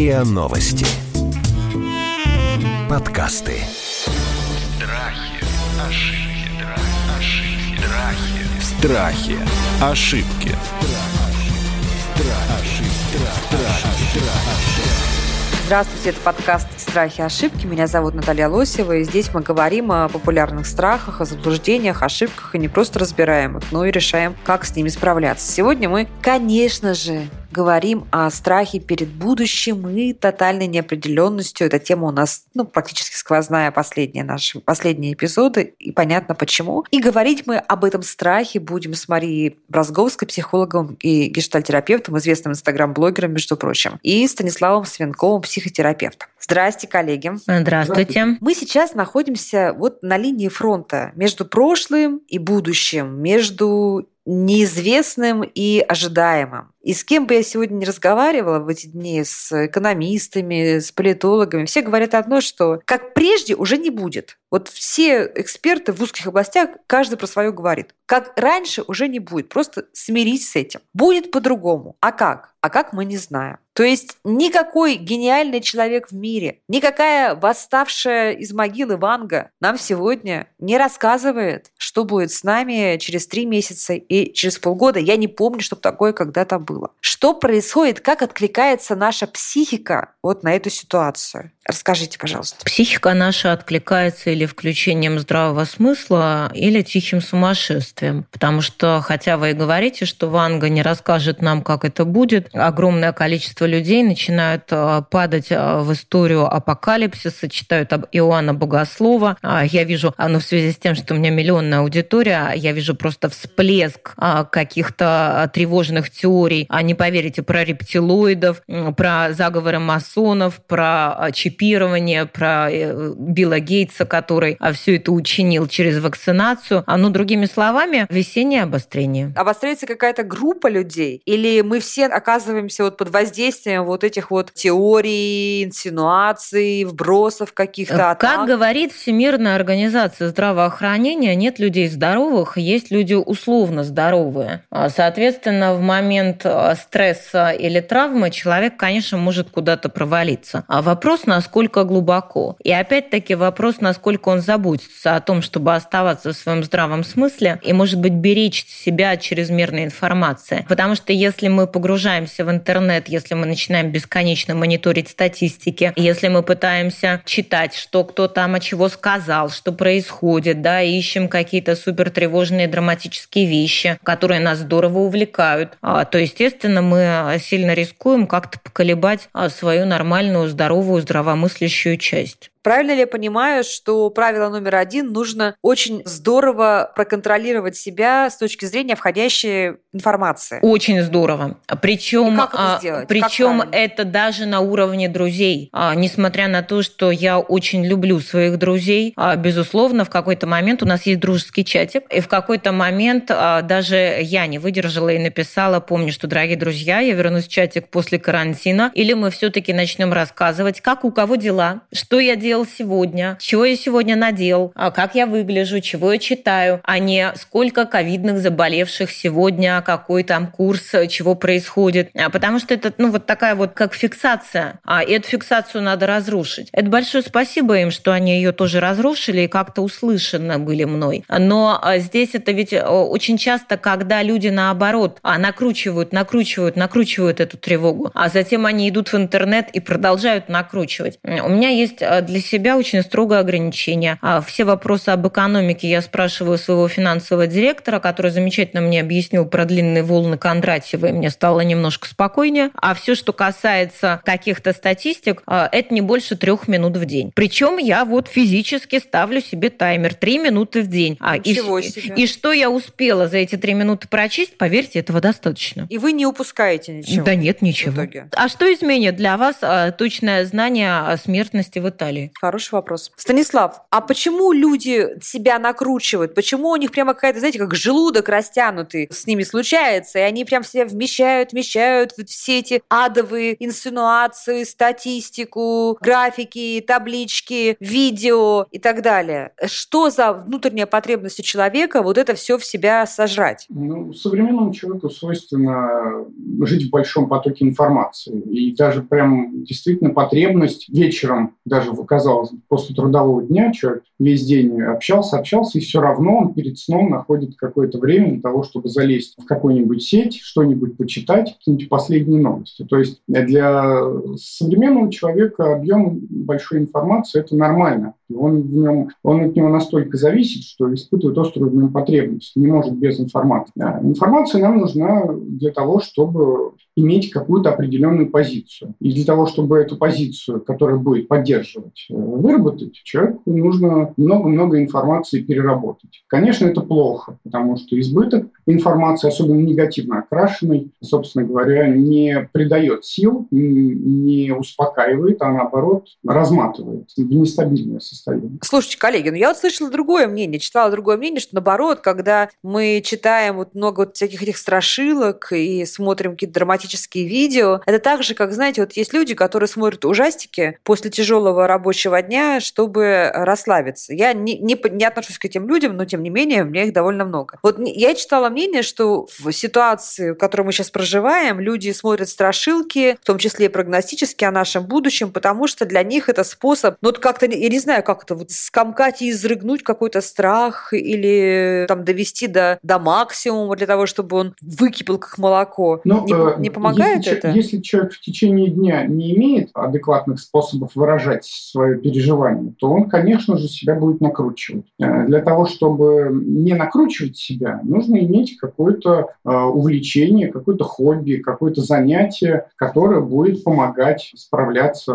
РИА Новости. Подкасты. Страхи, ошибки, ошибки, Страхи. Ошибки. Здравствуйте, это подкаст «Страхи и ошибки». Меня зовут Наталья Лосева, и здесь мы говорим о популярных страхах, о заблуждениях, ошибках, и не просто разбираем их, но и решаем, как с ними справляться. Сегодня мы, конечно же, говорим о страхе перед будущим и тотальной неопределенностью. Эта тема у нас ну, практически сквозная последние наши последние эпизоды, и понятно почему. И говорить мы об этом страхе будем с Марией Бразговской, психологом и гештальтерапевтом, известным инстаграм-блогером, между прочим, и Станиславом Свинковым, психотерапевтом. Здрасте, коллеги. Здравствуйте. Мы сейчас находимся вот на линии фронта между прошлым и будущим, между неизвестным и ожидаемым. И с кем бы я сегодня не разговаривала в эти дни, с экономистами, с политологами, все говорят одно, что как прежде уже не будет. Вот все эксперты в узких областях, каждый про свое говорит. Как раньше уже не будет. Просто смирись с этим. Будет по-другому. А как? А как мы не знаем. То есть никакой гениальный человек в мире, никакая восставшая из могилы Ванга нам сегодня не рассказывает, что будет с нами через три месяца и через полгода. Я не помню, чтобы такое когда-то было. Что происходит, как откликается наша психика вот на эту ситуацию? Расскажите, пожалуйста. Психика наша откликается или включением здравого смысла, или тихим сумасшествием. Потому что, хотя вы и говорите, что Ванга не расскажет нам, как это будет, огромное количество людей начинают э, падать э, в историю апокалипсиса, читают об Иоанна Богослова. А, я вижу, ну, в связи с тем, что у меня миллионная аудитория, я вижу просто всплеск а, каких-то тревожных теорий. А не поверите про рептилоидов, про заговоры масонов, про чипирование, про э, Билла Гейтса, который все это учинил через вакцинацию. А ну, другими словами, весеннее обострение. Обостряется какая-то группа людей? Или мы все оказываемся вот под воздействием вот этих вот теорий, инсинуаций, вбросов каких-то? Как говорит Всемирная организация здравоохранения, нет людей здоровых, есть люди условно здоровые. А, соответственно, в момент а, стресса или травмы человек, конечно, может куда-то провалиться. А вопрос, насколько глубоко. И опять-таки вопрос, насколько он заботится о том, чтобы оставаться в своем здравом смысле и, может быть, беречь себя от чрезмерной информации. Потому что если мы погружаемся в интернет, если мы начинаем бесконечно мониторить статистики, если мы пытаемся читать, что кто там о чего сказал, что происходит, да, ищем какие-то супер тревожные драматические вещи, которые нас здорово увлекают, а, то, естественно, мы сильно рискуем как-то поколебать а, свою нормальную, здоровую, здравомыслящую часть. Правильно ли я понимаю, что правило номер один нужно очень здорово проконтролировать себя с точки зрения входящей информации? Очень здорово. Причем, как это, сделать? причем это даже на уровне друзей. А, несмотря на то, что я очень люблю своих друзей, а, безусловно, в какой-то момент у нас есть дружеский чатик, и в какой-то момент а, даже я не выдержала и написала, помню, что, дорогие друзья, я вернусь в чатик после карантина, или мы все-таки начнем рассказывать, как у кого дела, что я делаю делал сегодня, чего я сегодня надел, а как я выгляжу, чего я читаю, а не сколько ковидных заболевших сегодня, какой там курс, чего происходит. А потому что это, ну, вот такая вот как фиксация. А эту фиксацию надо разрушить. Это большое спасибо им, что они ее тоже разрушили и как-то услышаны были мной. Но а, здесь это ведь очень часто, когда люди наоборот а, накручивают, накручивают, накручивают эту тревогу, а затем они идут в интернет и продолжают накручивать. У меня есть для для себя очень строгое ограничение. А все вопросы об экономике я спрашиваю своего финансового директора, который замечательно мне объяснил про длинные волны Кондратьева, и мне стало немножко спокойнее. А все, что касается каких-то статистик, а, это не больше трех минут в день. Причем я вот физически ставлю себе таймер три минуты в день. А, Ничего и, себе. и что я успела за эти три минуты прочесть, поверьте, этого достаточно. И вы не упускаете ничего? Да нет, ничего. А что изменит для вас а, точное знание о смертности в Италии? Хороший вопрос. Станислав, а почему люди себя накручивают? Почему у них прямо какая-то, знаете, как желудок растянутый с ними случается, и они прям все вмещают, вмещают все эти адовые инсинуации, статистику, графики, таблички, видео и так далее. Что за внутренняя потребность у человека вот это все в себя сожрать? Ну, современному человеку свойственно жить в большом потоке информации. И даже прям действительно потребность вечером, даже казалось, после трудового дня человек весь день общался, общался, и все равно он перед сном находит какое-то время для того, чтобы залезть в какую-нибудь сеть, что-нибудь почитать, какие-нибудь последние новости. То есть для современного человека объем большой информации – это нормально. Он, в нем, он от него настолько зависит, что испытывает острую в нем потребность, не может без информации. Информация нам нужна для того, чтобы иметь какую-то определенную позицию. И для того, чтобы эту позицию, которая будет поддерживать, э, выработать, человеку нужно много-много информации переработать. Конечно, это плохо, потому что избыток информации, особенно негативно окрашенной, собственно говоря, не придает сил, не успокаивает, а наоборот разматывает в нестабильное состояние. Слушайте, коллеги, ну я вот слышала другое мнение, читала другое мнение, что наоборот, когда мы читаем вот много вот всяких этих страшилок и смотрим какие-то драматические видео, это так же, как, знаете, вот есть люди, которые смотрят ужастики после тяжелого рабочего дня, чтобы расслабиться. Я не, не, не отношусь к этим людям, но тем не менее, у меня их довольно много. Вот я читала мнение, что в ситуации, в которой мы сейчас проживаем, люди смотрят страшилки, в том числе и прогностические о нашем будущем, потому что для них это способ, ну, вот как-то, я не знаю, как это, вот скомкать и изрыгнуть какой-то страх или там довести до, до максимума для того, чтобы он выкипел как молоко. Но, не, э, не помогает если, это? Если человек в течение дня не имеет адекватных способов выражать свое переживание, то он, конечно же, себя будет накручивать. Э, для того, чтобы не накручивать себя, нужно иметь какое-то э, увлечение, какое-то хобби, какое-то занятие, которое будет помогать справляться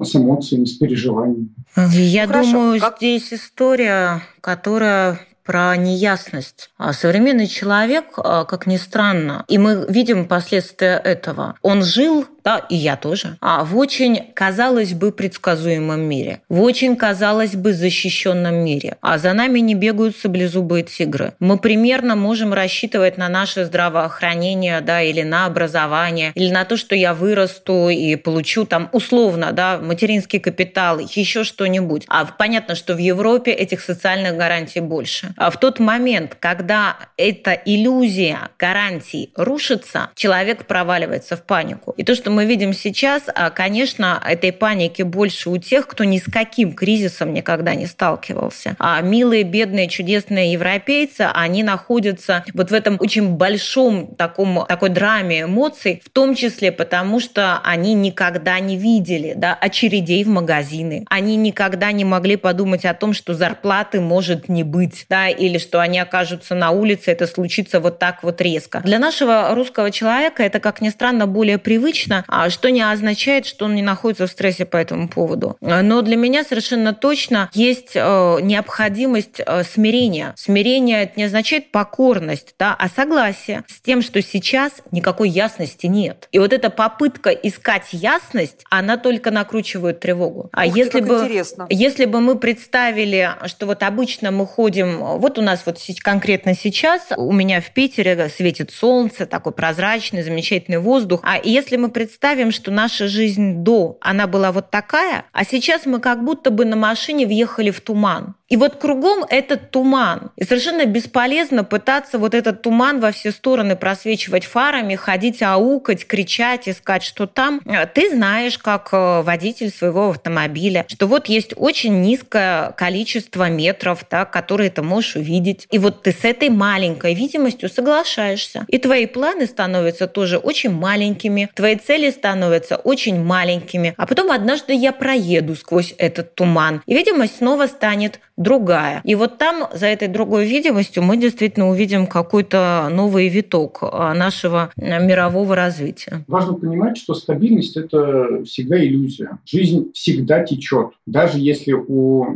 с эмоциями, с переживаниями. Я ну, думаю, как... здесь история, которая про неясность. А современный человек, а, как ни странно, и мы видим последствия этого, он жил да, и я тоже, а в очень, казалось бы, предсказуемом мире, в очень, казалось бы, защищенном мире. А за нами не бегают саблезубые тигры. Мы примерно можем рассчитывать на наше здравоохранение, да, или на образование, или на то, что я вырасту и получу там условно, да, материнский капитал, еще что-нибудь. А понятно, что в Европе этих социальных гарантий больше. А в тот момент, когда эта иллюзия гарантий рушится, человек проваливается в панику. И то, что мы мы видим сейчас, а, конечно, этой паники больше у тех, кто ни с каким кризисом никогда не сталкивался. А милые, бедные, чудесные европейцы, они находятся вот в этом очень большом таком, такой драме эмоций, в том числе потому, что они никогда не видели да, очередей в магазины. Они никогда не могли подумать о том, что зарплаты может не быть, да, или что они окажутся на улице, это случится вот так вот резко. Для нашего русского человека это, как ни странно, более привычно, что не означает, что он не находится в стрессе по этому поводу. Но для меня совершенно точно есть э, необходимость э, смирения. Смирение это не означает покорность, да, а согласие с тем, что сейчас никакой ясности нет. И вот эта попытка искать ясность, она только накручивает тревогу. А Ух если бы, интересно. если бы мы представили, что вот обычно мы ходим, вот у нас вот конкретно сейчас, у меня в Питере светит солнце, такой прозрачный, замечательный воздух, а если мы представим представим, что наша жизнь до, она была вот такая, а сейчас мы как будто бы на машине въехали в туман. И вот кругом этот туман. И совершенно бесполезно пытаться вот этот туман во все стороны просвечивать фарами, ходить аукать, кричать, искать, что там. Ты знаешь, как э, водитель своего автомобиля, что вот есть очень низкое количество метров, да, которые ты можешь увидеть. И вот ты с этой маленькой видимостью соглашаешься. И твои планы становятся тоже очень маленькими, твои цели становятся очень маленькими. А потом однажды я проеду сквозь этот туман, и видимость снова станет другая. И вот там, за этой другой видимостью, мы действительно увидим какой-то новый виток а, нашего а, мирового развития. Важно понимать, что стабильность – это всегда иллюзия. Жизнь всегда течет. Даже если у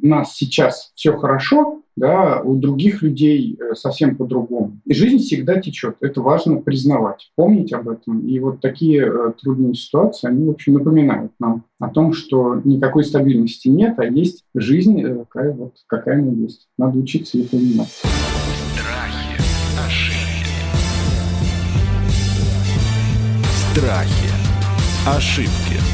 нас сейчас все хорошо, да, у других людей э, совсем по-другому. И жизнь всегда течет. Это важно признавать, помнить об этом. И вот такие э, трудные ситуации, они, в общем, напоминают нам о том, что никакой стабильности нет, а есть жизнь э, такая вот, какая она есть. Надо учиться ее понимать. Страхи, ошибки. Страхи, ошибки.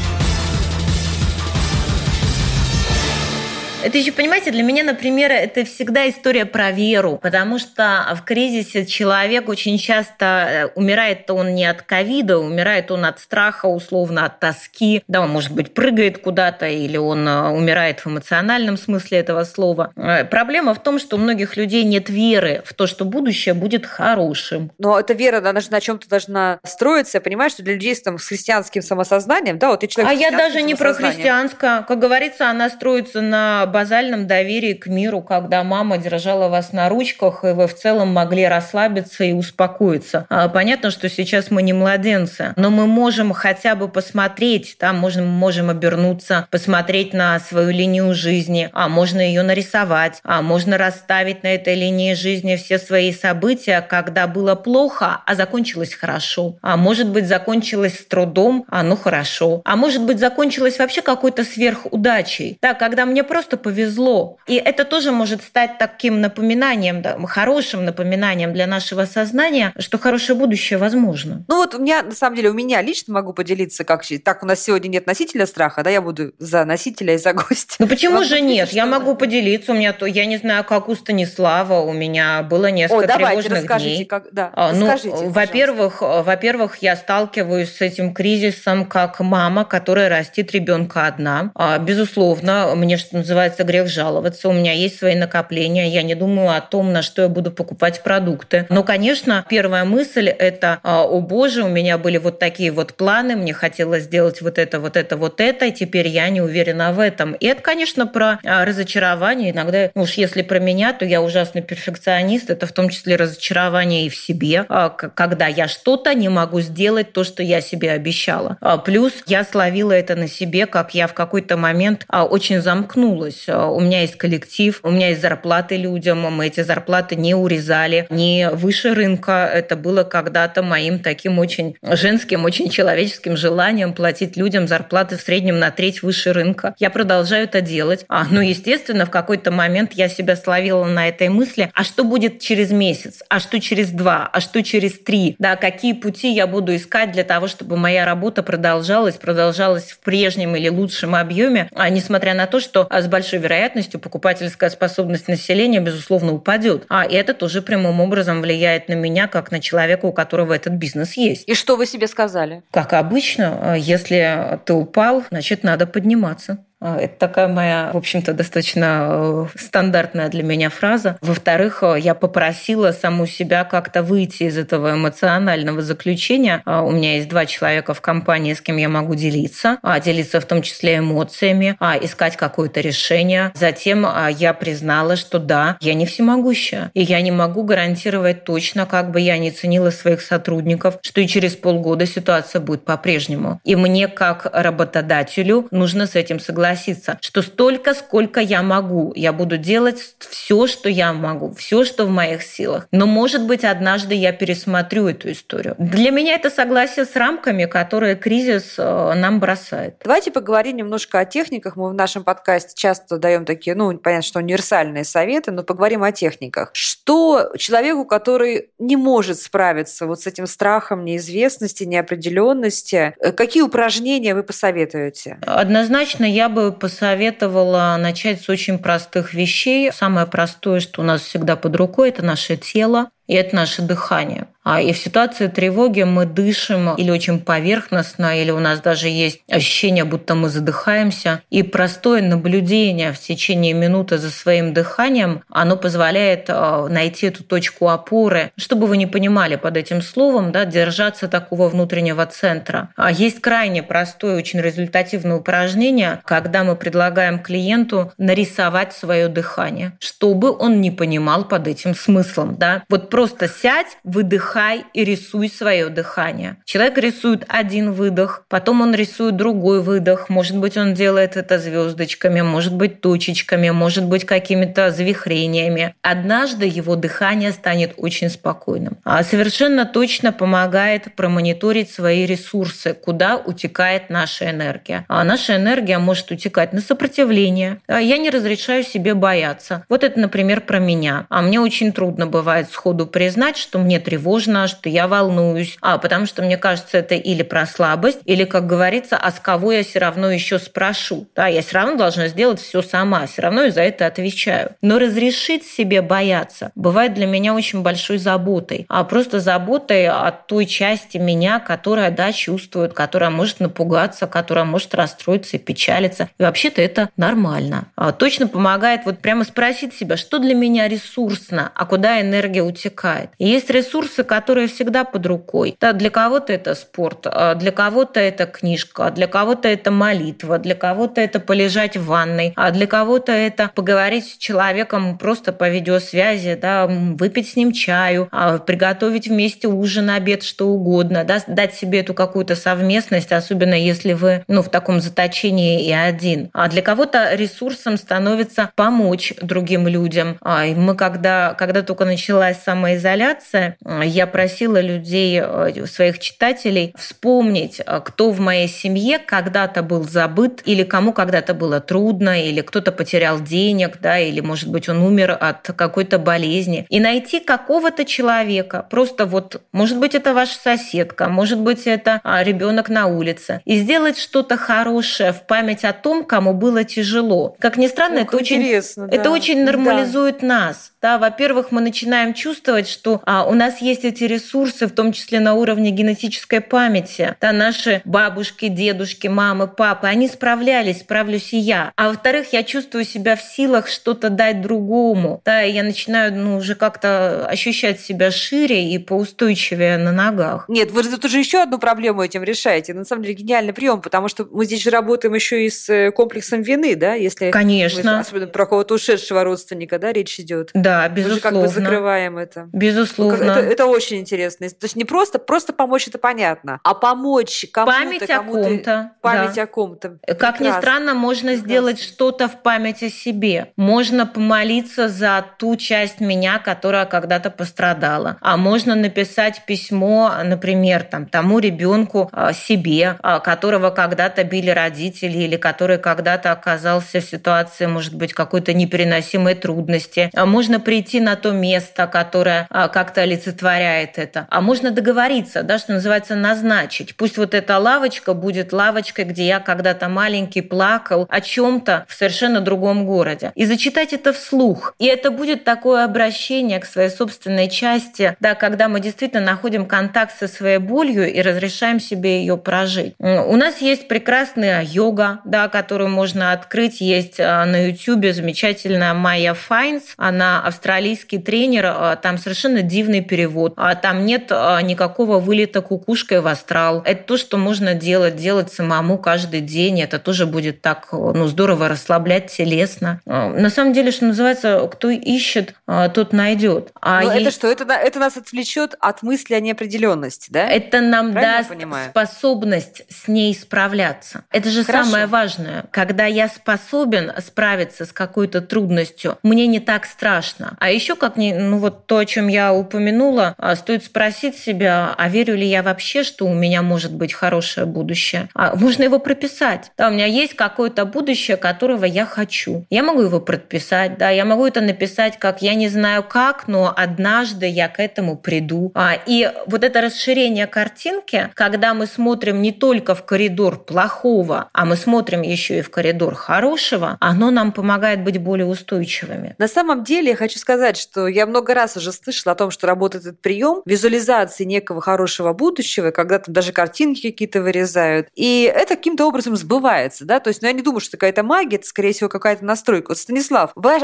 Это еще, понимаете, для меня, например, это всегда история про веру, потому что в кризисе человек очень часто э, умирает он не от ковида, умирает он от страха, условно, от тоски, да, он, может быть, прыгает куда-то или он э, умирает в эмоциональном смысле этого слова. Э, проблема в том, что у многих людей нет веры в то, что будущее будет хорошим. Но эта вера, она же на чем-то должна строиться, понимаешь, что для людей с, там, с христианским самосознанием, да, вот и человек А я даже не про христианское. Как говорится, она строится на базальном доверии к миру, когда мама держала вас на ручках, и вы в целом могли расслабиться и успокоиться. А, понятно, что сейчас мы не младенцы, но мы можем хотя бы посмотреть, да, можем, можем обернуться, посмотреть на свою линию жизни, а можно ее нарисовать, а можно расставить на этой линии жизни все свои события, когда было плохо, а закончилось хорошо. А может быть, закончилось с трудом, а ну хорошо. А может быть, закончилось вообще какой-то сверхудачей. Да, когда мне просто повезло. И это тоже может стать таким напоминанием, да, хорошим напоминанием для нашего сознания, что хорошее будущее возможно. Ну вот у меня, на самом деле, у меня лично могу поделиться, как так у нас сегодня нет носителя страха, да, я буду за носителя и за гостя. Ну почему могу же нет? Я могу поделиться. У меня то, я не знаю, как у Станислава, у меня было несколько О, давайте, тревожных дней. Как, да, а, ну, во-первых, во-первых, я сталкиваюсь с этим кризисом как мама, которая растит ребенка одна. А, безусловно, мне что называется называется грех жаловаться. У меня есть свои накопления, я не думаю о том, на что я буду покупать продукты. Но, конечно, первая мысль – это, «А, о боже, у меня были вот такие вот планы, мне хотелось сделать вот это, вот это, вот это, и теперь я не уверена в этом. И это, конечно, про а, разочарование. Иногда, ну уж если про меня, то я ужасный перфекционист. Это в том числе разочарование и в себе, а, когда я что-то не могу сделать, то, что я себе обещала. Плюс я словила это на себе, как я в какой-то момент очень замкнулась. Э, у меня есть коллектив, у меня есть зарплаты людям, мы эти зарплаты не урезали, не выше рынка. Это было когда-то моим таким очень женским, очень человеческим желанием платить людям зарплаты в среднем на треть выше рынка. Я продолжаю это делать. А, ну, естественно, в какой-то момент я себя словила на этой мысли, а что будет через месяц, а что через два, а что через три, да, какие пути я буду искать для того, чтобы моя работа продолжалась, продолжалась в прежнем или лучшем объеме, а несмотря на то, что с большой большой вероятностью покупательская способность населения, безусловно, упадет. А это тоже прямым образом влияет на меня, как на человека, у которого этот бизнес есть. И что вы себе сказали? Как обычно, если ты упал, значит, надо подниматься. А, это такая моя, в общем-то, достаточно э, стандартная для меня фраза. Во-вторых, э, я попросила саму себя как-то выйти из этого эмоционального заключения. А, у меня есть два человека в компании, с кем я могу делиться, а, делиться в том числе эмоциями, искать какое-то решение. Затем я признала, что да, я не всемогущая, и я не могу гарантировать точно, как бы я не ценила своих сотрудников, что и через полгода ситуация будет по-прежнему. И мне, как работодателю, нужно с этим согласиться согласиться, что столько, сколько я могу, я буду делать все, что я могу, все, что в моих силах. Но, может быть, однажды я пересмотрю эту историю. Для меня это согласие с рамками, которые кризис э, нам бросает. Давайте поговорим немножко о техниках. Мы в нашем подкасте часто даем такие, ну, понятно, что универсальные советы, но поговорим о техниках. Что человеку, который не может справиться вот с этим страхом неизвестности, неопределенности, э, какие упражнения вы посоветуете? Однозначно я бы бы посоветовала начать с очень простых вещей. Самое простое, что у нас всегда под рукой, это наше тело и это наше дыхание. А и в ситуации тревоги мы дышим или очень поверхностно, или у нас даже есть ощущение, будто мы задыхаемся. И простое наблюдение в течение минуты за своим дыханием, оно позволяет э, найти эту точку опоры. Чтобы вы не понимали под этим словом, да, держаться такого внутреннего центра. А есть крайне простое, очень результативное упражнение, когда мы предлагаем клиенту нарисовать свое дыхание, чтобы он не понимал под этим смыслом. Да? Вот просто сядь, выдыхай, вдыхай и рисуй свое дыхание. Человек рисует один выдох, потом он рисует другой выдох. Может быть, он делает это звездочками, может быть, точечками, может быть, какими-то завихрениями. Однажды его дыхание станет очень спокойным. А совершенно точно помогает промониторить свои ресурсы, куда утекает наша энергия. А наша энергия может утекать на сопротивление. А я не разрешаю себе бояться. Вот это, например, про меня. А мне очень трудно бывает сходу признать, что мне тревожно, что я волнуюсь, а потому что мне кажется, это или про слабость, или, как говорится, а с кого я все равно еще спрошу. Да, я все равно должна сделать все сама, все равно и за это отвечаю. Но разрешить себе бояться бывает для меня очень большой заботой, а просто заботой от той части меня, которая, да, чувствует, которая может напугаться, которая может расстроиться и печалиться. И вообще-то это нормально. А точно помогает вот прямо спросить себя, что для меня ресурсно, а куда энергия утекает. И есть ресурсы, которые всегда под рукой. Да, для кого-то это спорт, а для кого-то это книжка, для кого-то это молитва, для кого-то это полежать в ванной, а для кого-то это поговорить с человеком просто по видеосвязи, да, выпить с ним чаю, а приготовить вместе ужин, обед, что угодно, да, дать себе эту какую-то совместность, особенно если вы ну, в таком заточении и один. А для кого-то ресурсом становится помочь другим людям. А, мы когда, когда только началась самоизоляция, я просила людей, э, своих читателей, вспомнить, э, кто в моей семье когда-то был забыт, или кому когда-то было трудно, или кто-то потерял денег, да, или, может быть, он умер от какой-то болезни. И найти какого-то человека, просто вот, может быть, это ваша соседка, может быть, это а, ребенок на улице, и сделать что-то хорошее в память о том, кому было тяжело. Как ни странно, Ох, это очень, да. это очень нормализует да. нас. Да, во-первых, мы начинаем чувствовать, что а, у нас есть эти ресурсы, в том числе на уровне генетической памяти. Да, наши бабушки, дедушки, мамы, папы, они справлялись, справлюсь и я. А во-вторых, я чувствую себя в силах что-то дать другому. Да, и я начинаю ну, уже как-то ощущать себя шире и поустойчивее на ногах. Нет, вы же тут уже еще одну проблему этим решаете. На самом деле гениальный прием, потому что мы здесь же работаем еще и с э, комплексом вины, да, если Конечно. Мы, особенно про кого-то ушедшего родственника, да, речь идет. Да, да, безусловно. Мы же как бы закрываем это. Безусловно. Это, это очень интересно. То есть не просто, просто помочь, это понятно, а помочь кому-то. Память кому о ком-то. Память да. о ком-то. Как Прекрасно. ни странно, можно Прекрасно. сделать что-то в память о себе. Можно помолиться за ту часть меня, которая когда-то пострадала. А можно написать письмо, например, там, тому ребенку а, себе, а, которого когда-то били родители или который когда-то оказался в ситуации, может быть, какой-то непереносимой трудности. А можно можно прийти на то место, которое а, как-то олицетворяет это. А можно договориться, да, что называется, назначить. Пусть вот эта лавочка будет лавочкой, где я когда-то маленький плакал о чем-то в совершенно другом городе. И зачитать это вслух. И это будет такое обращение к своей собственной части, да, когда мы действительно находим контакт со своей болью и разрешаем себе ее прожить. У нас есть прекрасная йога, да, которую можно открыть. Есть а, на YouTube замечательная Майя Файнс. Она австралийский тренер, а, там совершенно дивный перевод. А там нет а, никакого вылета кукушкой в астрал. Это то, что можно делать, делать самому каждый день. Это тоже будет так ну, здорово расслаблять телесно. На самом деле, что называется, кто ищет, тот найдет. А Но есть... это что? Это, это нас отвлечет от мысли о неопределенности, да? Это нам Правильно даст способность с ней справляться. Это же Хорошо. самое важное. Когда я способен справиться с какой-то трудностью, мне не так страшно страшно. А еще, как не, ну вот то, о чем я упомянула, а, стоит спросить себя, а верю ли я вообще, что у меня может быть хорошее будущее? А можно его прописать. Да, у меня есть какое-то будущее, которого я хочу. Я могу его прописать, да, я могу это написать, как я не знаю как, но однажды я к этому приду. А, и вот это расширение картинки, когда мы смотрим не только в коридор плохого, а мы смотрим еще и в коридор хорошего, оно нам помогает быть более устойчивыми. На самом деле, хочу сказать, что я много раз уже слышала о том, что работает этот прием визуализации некого хорошего будущего, когда там даже картинки какие-то вырезают. И это каким-то образом сбывается, да, то есть, ну, я не думаю, что какая-то магия, это, скорее всего, какая-то настройка. Вот, Станислав, вы,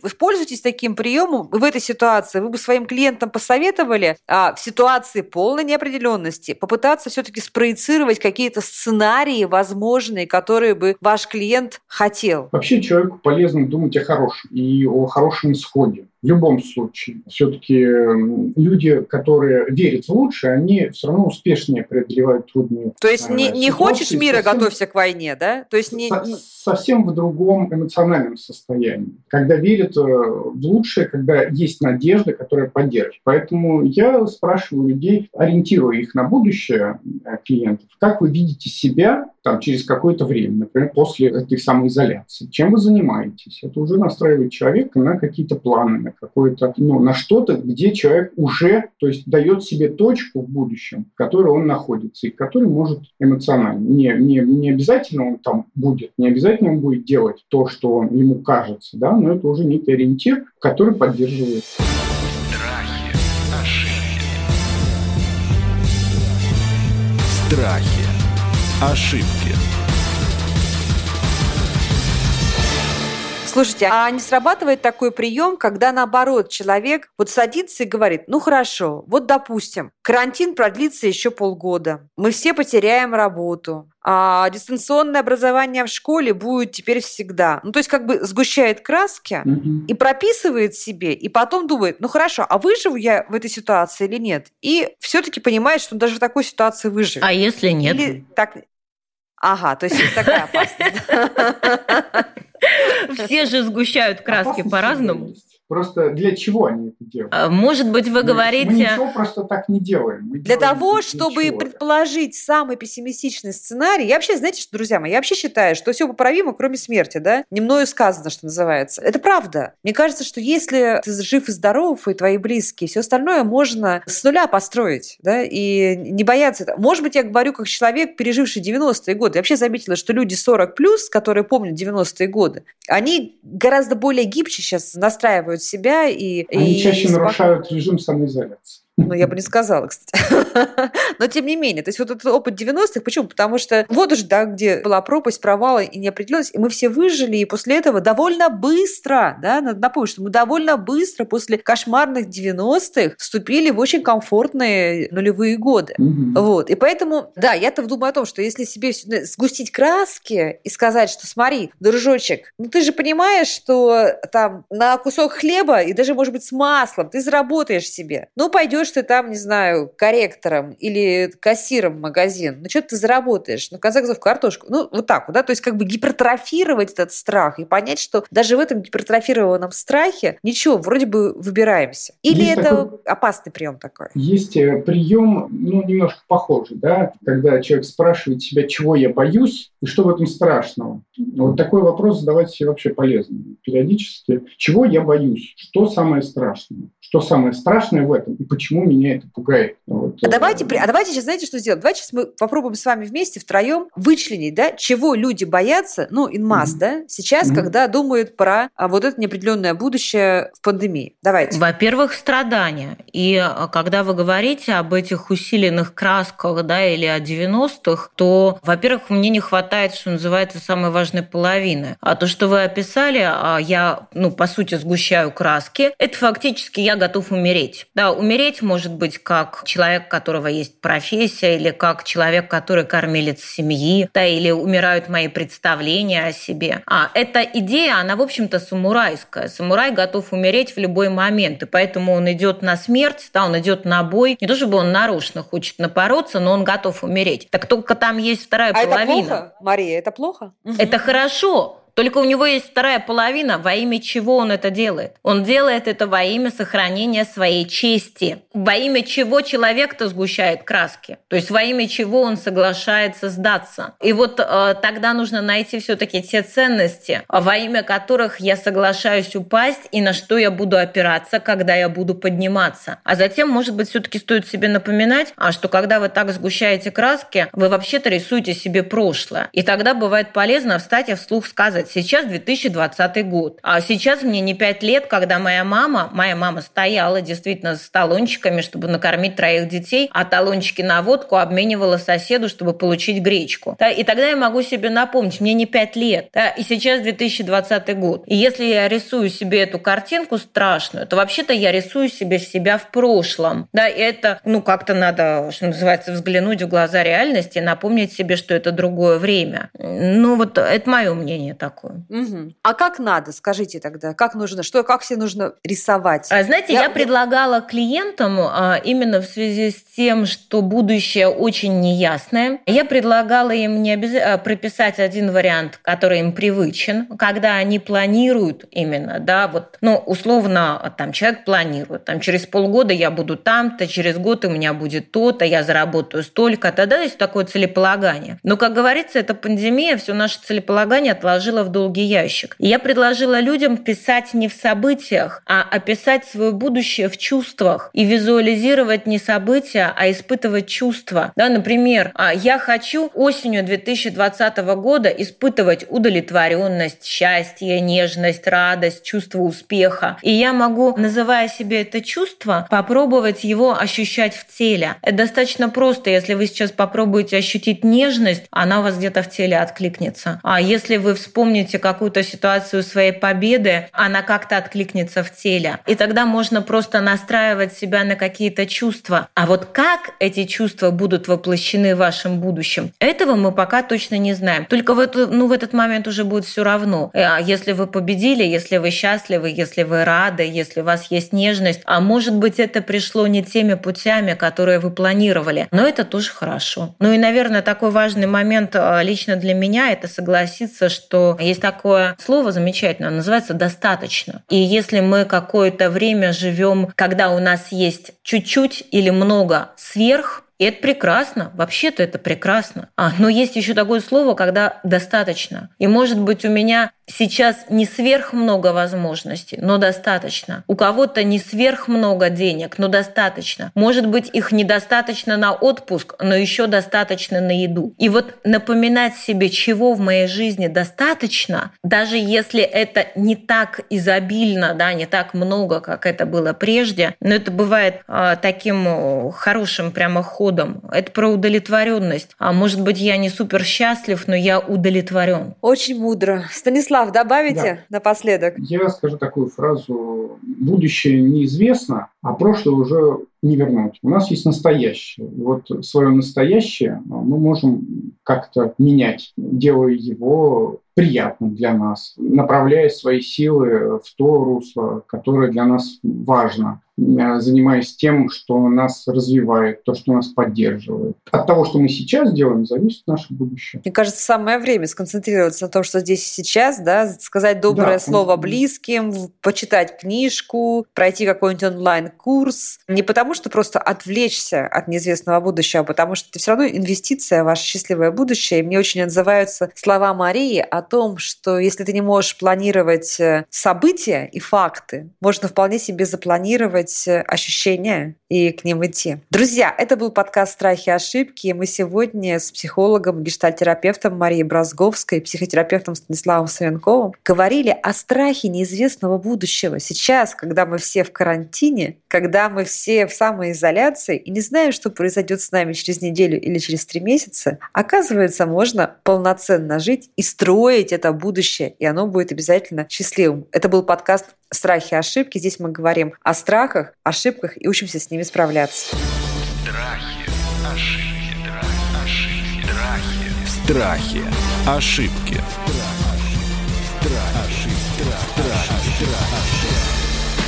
вы пользуетесь таким приемом в этой ситуации? Вы бы своим клиентам посоветовали а, в ситуации полной неопределенности попытаться все-таки спроецировать какие-то сценарии возможные, которые бы ваш клиент хотел? Вообще человеку полезно думать о хорошем и о хорошем исходе. В любом случае. Все-таки люди, которые верят в лучшее, они все равно успешнее преодолевают трудные То есть не, не хочешь мира, совсем, готовься к войне, да? То есть не, со, совсем в другом эмоциональном состоянии. Когда верят э, в лучшее, когда есть надежда, которая поддержит. Поэтому я спрашиваю людей, ориентируя их на будущее э, клиентов, как вы видите себя там, через какое-то время, например, после этой самоизоляции. Чем вы занимаетесь? Это уже настраивает человека на какие-то планы, на какое-то, ну, на что-то, где человек уже, то есть дает себе точку в будущем, в которой он находится, и в которой может эмоционально. Не, не, не обязательно он там будет, не обязательно он будет делать то, что он, ему кажется, да, но это уже некий ориентир, который поддерживает. Страхи, ошибки. Страхи, ошибки. Слушайте, а не срабатывает такой прием, когда наоборот человек вот садится и говорит, ну хорошо, вот допустим, карантин продлится еще полгода, мы все потеряем работу, а дистанционное образование в школе будет теперь всегда. Ну, то есть как бы сгущает краски mm-hmm. и прописывает себе, и потом думает, ну хорошо, а выживу я в этой ситуации или нет? И все-таки понимает, что он даже в такой ситуации выживет. А если нет? Или так... Ага, то есть есть такая опасность. Все же сгущают краски по-разному. Просто для чего они это делают? А, может быть, вы мы, говорите... Мы ничего просто так не делаем. Мы для того, чтобы ничего. предположить самый пессимистичный сценарий, я вообще, знаете, что, друзья мои, я вообще считаю, что все поправимо, кроме смерти, да? Не мною сказано, что называется. Это правда. Мне кажется, что если ты жив и здоров, и твои близкие, все остальное можно с нуля построить, да, и не бояться этого. Может быть, я говорю как человек, переживший 90-е годы. Я вообще заметила, что люди 40+, которые помнят 90-е годы, они гораздо более гибче сейчас настраивают контролируют себя и... Они и чаще спокойно. нарушают режим самоизоляции. Ну, я бы не сказала, кстати. Но тем не менее, то есть вот этот опыт 90-х, почему? Потому что вот уже, да, где была пропасть, провалы и неопределенность, и мы все выжили, и после этого довольно быстро, да, надо напомнить, что мы довольно быстро после кошмарных 90-х вступили в очень комфортные нулевые годы. Угу. Вот, и поэтому, да, я-то думаю о том, что если себе сгустить краски и сказать, что смотри, дружочек, ну ты же понимаешь, что там на кусок хлеба и даже, может быть, с маслом ты заработаешь себе. Ну, пойдешь пойдешь ты там, не знаю, корректором или кассиром в магазин, ну что ты заработаешь? Ну, в конце концов, картошку. Ну, вот так вот, да, то есть как бы гипертрофировать этот страх и понять, что даже в этом гипертрофированном страхе ничего, вроде бы выбираемся. Или есть это такой, опасный прием такой? Есть э, прием, ну, немножко похожий, да, когда человек спрашивает себя, чего я боюсь и что в этом страшного. Вот такой вопрос задавать себе вообще полезно периодически. Чего я боюсь? Что самое страшное? Что самое страшное в этом? И почему почему меня это пугает. Вот. А давайте, а давайте сейчас, знаете, что сделать? Давайте сейчас мы попробуем с вами вместе втроем вычленить, да, чего люди боятся, ну, in mass, mm-hmm. да, сейчас, mm-hmm. когда думают про а, вот это неопределенное будущее в пандемии. Давайте. Во-первых, страдания. И а, когда вы говорите об этих усиленных красках, да, или о 90-х, то, во-первых, мне не хватает, что называется, самой важной половины. А то, что вы описали, а, я, ну, по сути, сгущаю краски, это фактически я готов умереть. Да, умереть может быть как человек, у которого есть профессия, или как человек, который кормилец семьи, да, или умирают мои представления о себе. А эта идея, она, в общем-то, самурайская. Самурай готов умереть в любой момент, и поэтому он идет на смерть, да, он идет на бой. Не то чтобы он нарочно хочет напороться, но он готов умереть. Так только там есть вторая а половина. это плохо, Мария, это плохо? Это хорошо, только у него есть вторая половина, во имя чего он это делает. Он делает это во имя сохранения своей чести. Во имя чего человек-то сгущает краски. То есть во имя чего он соглашается сдаться. И вот э, тогда нужно найти все-таки те ценности, во имя которых я соглашаюсь упасть и на что я буду опираться, когда я буду подниматься. А затем, может быть, все-таки стоит себе напоминать, а что когда вы так сгущаете краски, вы вообще-то рисуете себе прошлое. И тогда бывает полезно встать и вслух сказать, сказать, сейчас 2020 год. А сейчас мне не 5 лет, когда моя мама, моя мама стояла действительно с талончиками, чтобы накормить троих детей, а талончики на водку обменивала соседу, чтобы получить гречку. И тогда я могу себе напомнить, мне не 5 лет, и сейчас 2020 год. И если я рисую себе эту картинку страшную, то вообще-то я рисую себе себя в прошлом. Да, и это, ну, как-то надо, что называется, взглянуть в глаза реальности и напомнить себе, что это другое время. Ну, вот это мое мнение так такую. Угу. А как надо, скажите тогда, как нужно, что, как себе нужно рисовать? А, знаете, я, я предлагала клиентам а, именно в связи с тем, что будущее очень неясное, я предлагала им не обяз... А, прописать один вариант, который им привычен, когда они планируют именно, да, вот, ну, условно, там человек планирует, там через полгода я буду там-то, через год у меня будет то-то, я заработаю столько-то, да, есть такое целеполагание. Но, как говорится, эта пандемия все наше целеполагание отложила в долгий ящик. И я предложила людям писать не в событиях, а описать свое будущее в чувствах и визуализировать не события, а испытывать чувства. Да, например, а, я хочу осенью 2020 года испытывать удовлетворенность, счастье, нежность, радость, чувство успеха. И я могу, называя себе это чувство, попробовать его ощущать в теле. Это достаточно просто. Если вы сейчас попробуете ощутить нежность, она у вас где-то в теле откликнется. А если вы вспомните какую-то ситуацию своей победы, она как-то откликнется в теле. И тогда можно просто настраивать себя на какие-то чувства. А вот как эти чувства будут воплощены в вашем будущем, этого мы пока точно не знаем. Только в, это, ну, в этот момент уже будет все равно. А если вы победили, если вы счастливы, если вы рады, если у вас есть нежность, а может быть это пришло не теми путями, которые вы планировали, но это тоже хорошо. Ну и, наверное, такой важный момент а, лично для меня – это согласиться, что есть такое слово замечательное, называется «достаточно». И если мы какое-то время живем, когда у нас есть чуть-чуть или много сверх, и это прекрасно, вообще-то это прекрасно. А, но есть еще такое слово, когда достаточно. И может быть у меня сейчас не сверх много возможностей, но достаточно. У кого-то не сверх много денег, но достаточно. Может быть, их недостаточно на отпуск, но еще достаточно на еду. И вот напоминать себе, чего в моей жизни достаточно, даже если это не так изобильно, да, не так много, как это было прежде, но это бывает э, таким хорошим прямо ходом. Это про удовлетворенность. А может быть, я не супер счастлив, но я удовлетворен. Очень мудро. Станислав Станислав, добавите да. напоследок? Я скажу такую фразу. Будущее неизвестно, а прошлое уже не вернуть. У нас есть настоящее. И вот свое настоящее мы можем как-то менять, делая его приятным для нас, направляя свои силы в то русло, которое для нас важно. Э, занимаясь тем, что нас развивает, то, что нас поддерживает. От того, что мы сейчас делаем, зависит наше будущее. Мне кажется, самое время сконцентрироваться на том, что здесь и сейчас, да, сказать доброе да, слово близким, почитать книжку, пройти какой-нибудь онлайн-курс. Не потому, что просто отвлечься от неизвестного будущего, а потому что это все равно инвестиция в ваше счастливое будущее. И мне очень отзываются слова Марии о том, что если ты не можешь планировать э, события и факты, можно вполне себе запланировать э, ощущения и к ним идти. Друзья, это был подкаст «Страхи и ошибки». Мы сегодня с психологом, гештальтерапевтом Марией Бразговской, психотерапевтом Станиславом Савенковым говорили о страхе неизвестного будущего. Сейчас, когда мы все в карантине, когда мы все в самоизоляции и не знаем, что произойдет с нами через неделю или через три месяца, оказывается, можно полноценно жить и строить это будущее, и оно будет обязательно счастливым. Это был подкаст «Страхи и ошибки». Здесь мы говорим о страхах, ошибках и учимся с ними справляться. Страхи, ошибки, ошибки, страхи. Страхи, ошибки.